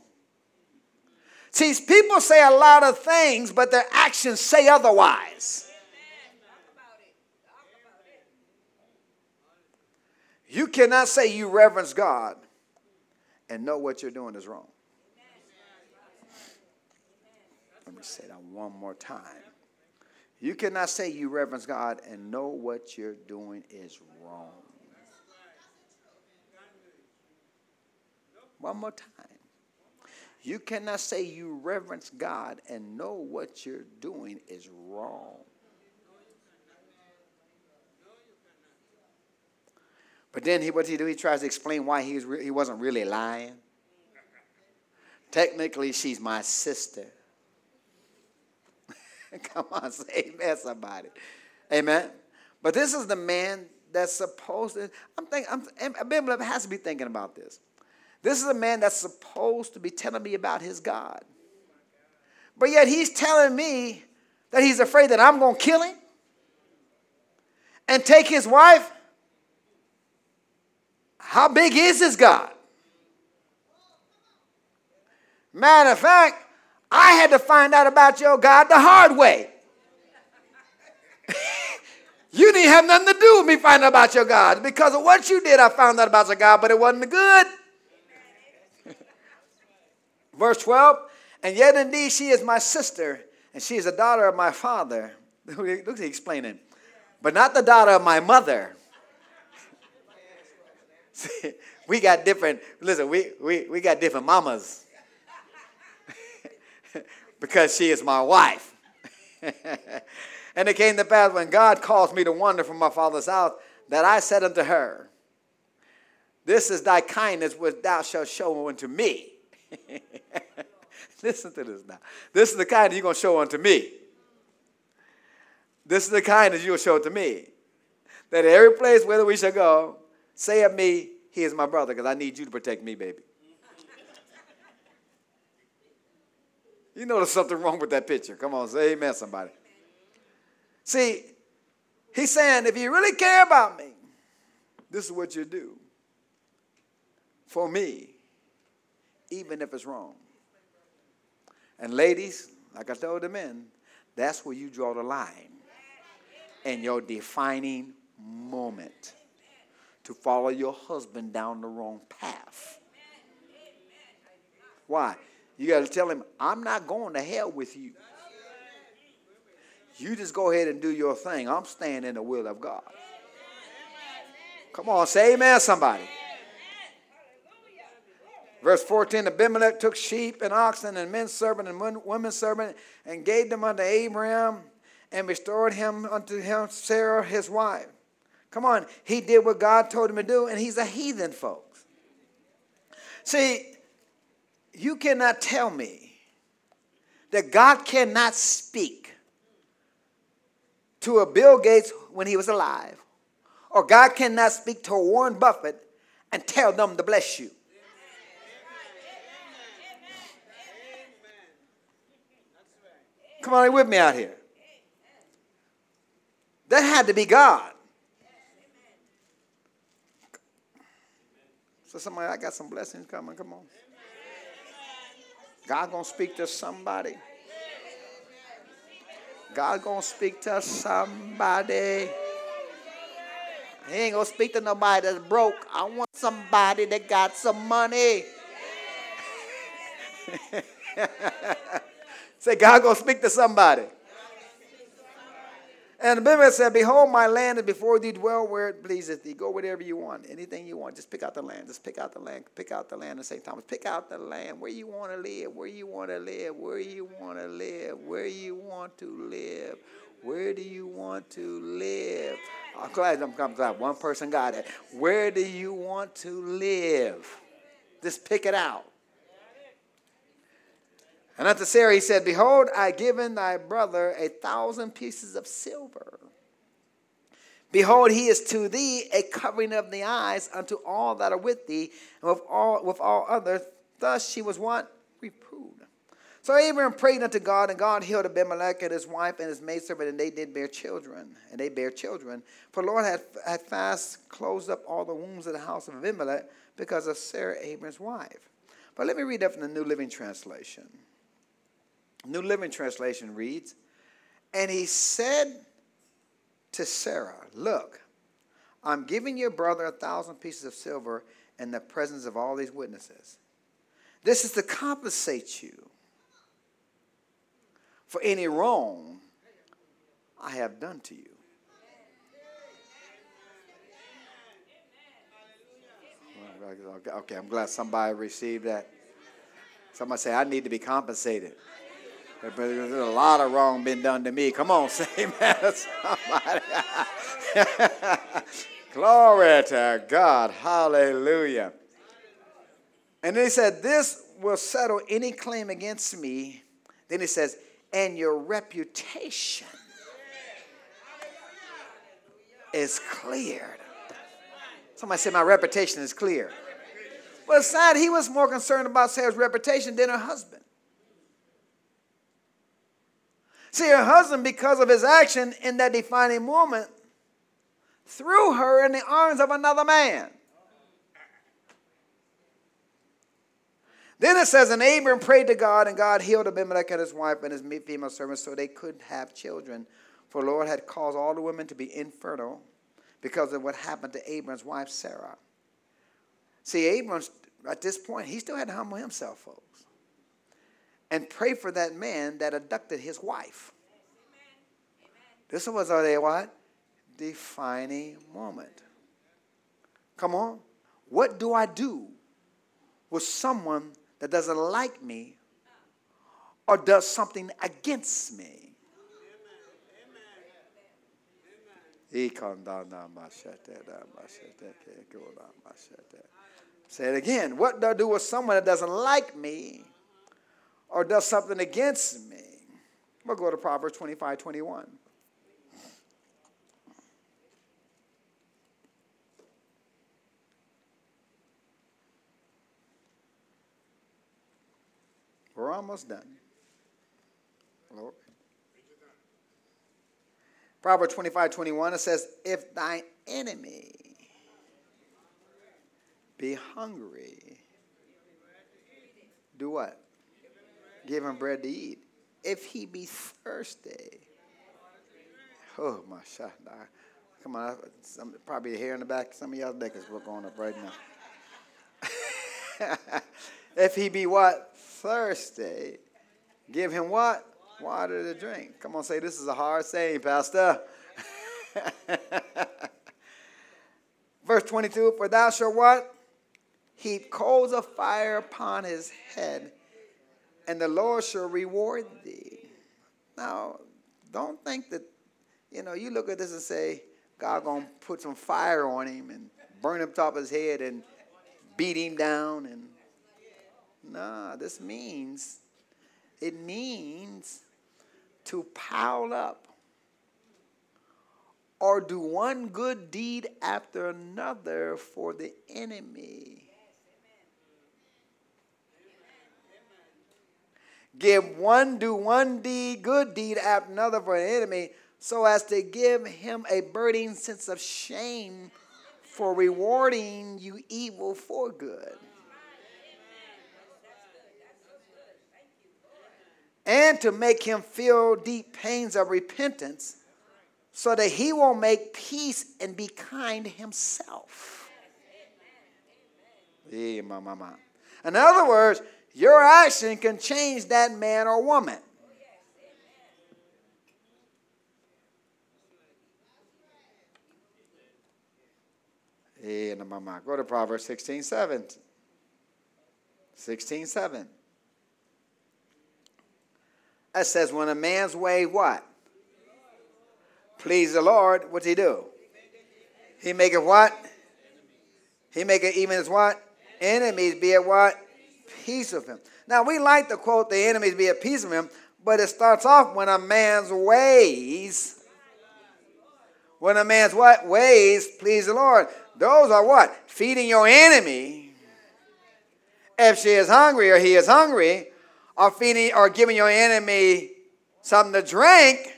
See, people say a lot of things, but their actions say otherwise. You cannot say you reverence God and know what you're doing is wrong. Let me say that one more time. You cannot say you reverence God and know what you're doing is wrong. One more time. You cannot say you reverence God and know what you're doing is wrong. But then he, what he do? He tries to explain why he, was re- he wasn't really lying. Technically, she's my sister. Come on, say amen, somebody. Amen. But this is the man that's supposed to, I'm thinking, I'm, Abimelech has to be thinking about this. This is a man that's supposed to be telling me about his God. But yet he's telling me that he's afraid that I'm going to kill him and take his wife. How big is this God? Matter of fact, I had to find out about your God the hard way. you didn't have nothing to do with me finding out about your God. Because of what you did, I found out about your God, but it wasn't good. Verse 12, and yet indeed she is my sister, and she is a daughter of my father. Look at explaining. But not the daughter of my mother. See, we got different, listen, we, we, we got different mamas. because she is my wife. and it came to pass when God caused me to wander from my father's house that I said unto her, This is thy kindness which thou shalt show unto me. Listen to this now. This is the kindness you're going to show unto me. This is the kind that you'll show to me. That every place whether we shall go, say of me, he is my brother, because I need you to protect me, baby. You know there's something wrong with that picture. Come on, say amen, somebody. See, he's saying, if you really care about me, this is what you do for me, even if it's wrong. And ladies, like I told the men, that's where you draw the line in your defining moment to follow your husband down the wrong path. Why? You got to tell him, I'm not going to hell with you. You just go ahead and do your thing. I'm staying in the will of God. Come on, say amen, somebody. Verse 14 Abimelech took sheep and oxen and men servant and women servant and gave them unto Abraham and restored him unto him Sarah his wife. Come on, he did what God told him to do, and he's a heathen, folks. See, you cannot tell me that God cannot speak to a Bill Gates when he was alive, or God cannot speak to Warren Buffett and tell them to bless you. Come on, with me out here. That had to be God. So somebody, I got some blessings coming. Come on. God gonna speak to somebody. God gonna speak to somebody. He ain't gonna speak to nobody that's broke. I want somebody that got some money. Say, God gonna speak to somebody. And Abimelech said, Behold, my land is before thee, dwell where it pleaseth thee. Go wherever you want, anything you want. Just pick out the land. Just pick out the land. Pick out the land in St. Thomas. Pick out the land where you want to live, where you want to live, where you want to live, where you want to live. Where do you want to live? I'm glad I'm glad one person got it. Where do you want to live? Just pick it out. And unto Sarah he said, Behold, I have given thy brother a thousand pieces of silver. Behold, he is to thee a covering of the eyes unto all that are with thee, and with all with all others. Thus she was what? Reproved. So Abraham prayed unto God, and God healed Abimelech and his wife and his maidservant, and they did bear children. And they bare children. For the Lord had, had fast closed up all the wombs of the house of Abimelech because of Sarah, Abraham's wife. But let me read that from the New Living Translation. New Living Translation reads, And he said to Sarah, Look, I'm giving your brother a thousand pieces of silver in the presence of all these witnesses. This is to compensate you for any wrong I have done to you. Okay, I'm glad somebody received that. Somebody say, I need to be compensated. There's a lot of wrong been done to me. Come on, say amen somebody. Glory to God. Hallelujah. And then he said, This will settle any claim against me. Then he says, and your reputation is cleared. Somebody said, My reputation is clear. But sad, he was more concerned about Sarah's reputation than her husband. See, her husband, because of his action in that defining moment, threw her in the arms of another man. Then it says, and Abram prayed to God, and God healed Abimelech and his wife and his female servants so they could have children. For the Lord had caused all the women to be infertile because of what happened to Abram's wife, Sarah. See, Abram, at this point, he still had to humble himself, folks, and pray for that man that abducted his wife. This was a what? Defining moment. Come on. What do I do with someone that doesn't like me or does something against me? Say it again. What do I do with someone that doesn't like me or does something against me? We'll go to Proverbs 25 21. We're almost done. Lord. Proverbs 25, 21, it says, If thine enemy be hungry, do what? Give him bread to eat. If he be thirsty, oh my shot. Come on, some, probably hair in the back. Some of y'all neck is going up right now. if he be what? Thirsty, give him what? water to drink. Come on, say this is a hard saying, Pastor. Verse 22 For thou shalt what? Heap coals of fire upon his head, and the Lord shall reward thee. Now, don't think that, you know, you look at this and say, God gonna put some fire on him and burn him top of his head and beat him down and nah, this means it means to pile up or do one good deed after another for the enemy. Give one, do one deed, good deed after another for an enemy, so as to give him a burning sense of shame for rewarding you evil for good. and to make him feel deep pains of repentance so that he will make peace and be kind himself. In other words, your action can change that man or woman. Eh, Go to Proverbs 16 7. 16 7. That says when a man's way what? Please the Lord, what's he do? He make it what? He make it even as what? Enemies be at what? Peace of him. Now we like to quote the enemies be at peace of him, but it starts off when a man's ways. When a man's what? Ways please the Lord. Those are what? Feeding your enemy. If she is hungry or he is hungry, or feeding or giving your enemy something to drink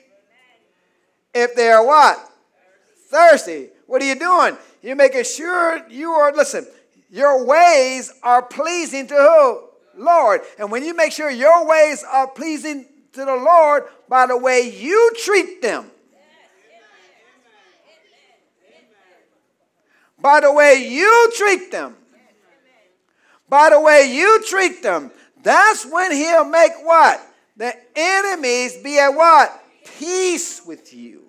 if they are what? Thirsty. What are you doing? You're making sure you are, listen, your ways are pleasing to who? Lord. And when you make sure your ways are pleasing to the Lord by the way you treat them, by the way you treat them, by the way you treat them, that's when he'll make what? The enemies be at what? Peace with you.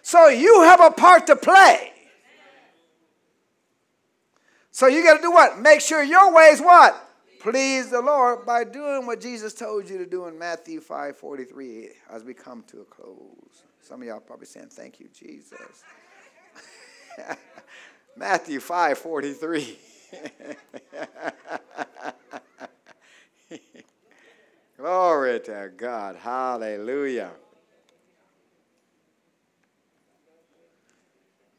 So you have a part to play. So you got to do what? Make sure your ways what? Please the Lord by doing what Jesus told you to do in Matthew 5 43 as we come to a close. Some of y'all probably saying, Thank you, Jesus. Matthew 5 43. Glory. To God. Hallelujah.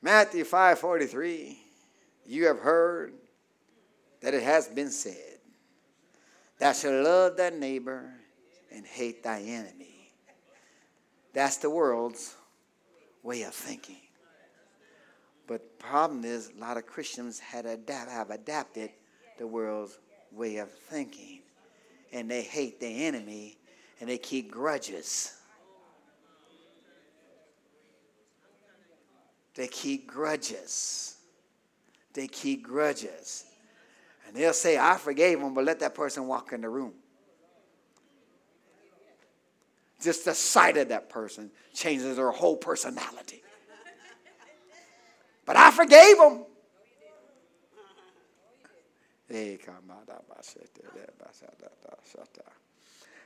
Matthew 5:43 You have heard that it has been said thou shalt love thy neighbor and hate thy enemy. That's the world's way of thinking. But the problem is a lot of Christians adapt, have adapted the world's way of thinking and they hate the enemy and they keep grudges. They keep grudges. They keep grudges. And they'll say, I forgave him, but let that person walk in the room. Just the sight of that person changes their whole personality. But I forgave him.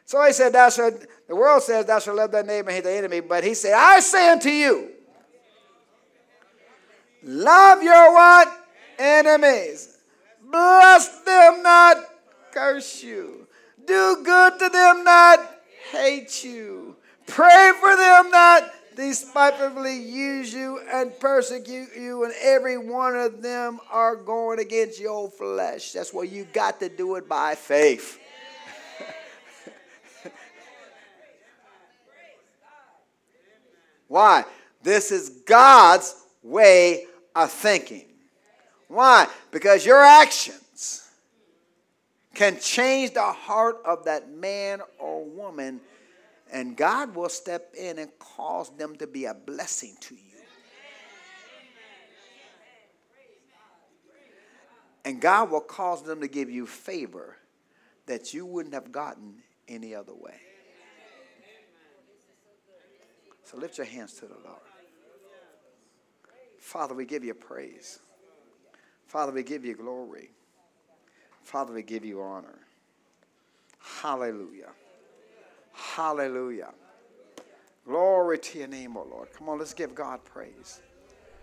So he said, Thou shalt, the world says, Thou shalt love thy neighbor and hate thy enemy. But he said, I say unto you, love your what? Enemies. Bless them not, curse you. Do good to them not, hate you. Pray for them not, despitefully use you and persecute you, and every one of them are going against your flesh. That's why you got to do it by faith. Why? This is God's way of thinking. Why? Because your actions can change the heart of that man or woman and God will step in and cause them to be a blessing to you. And God will cause them to give you favor that you wouldn't have gotten any other way. So lift your hands to the Lord. Father, we give you praise. Father, we give you glory. Father, we give you honor. Hallelujah. Hallelujah. Glory to your name, O oh Lord. Come on, let's give God praise.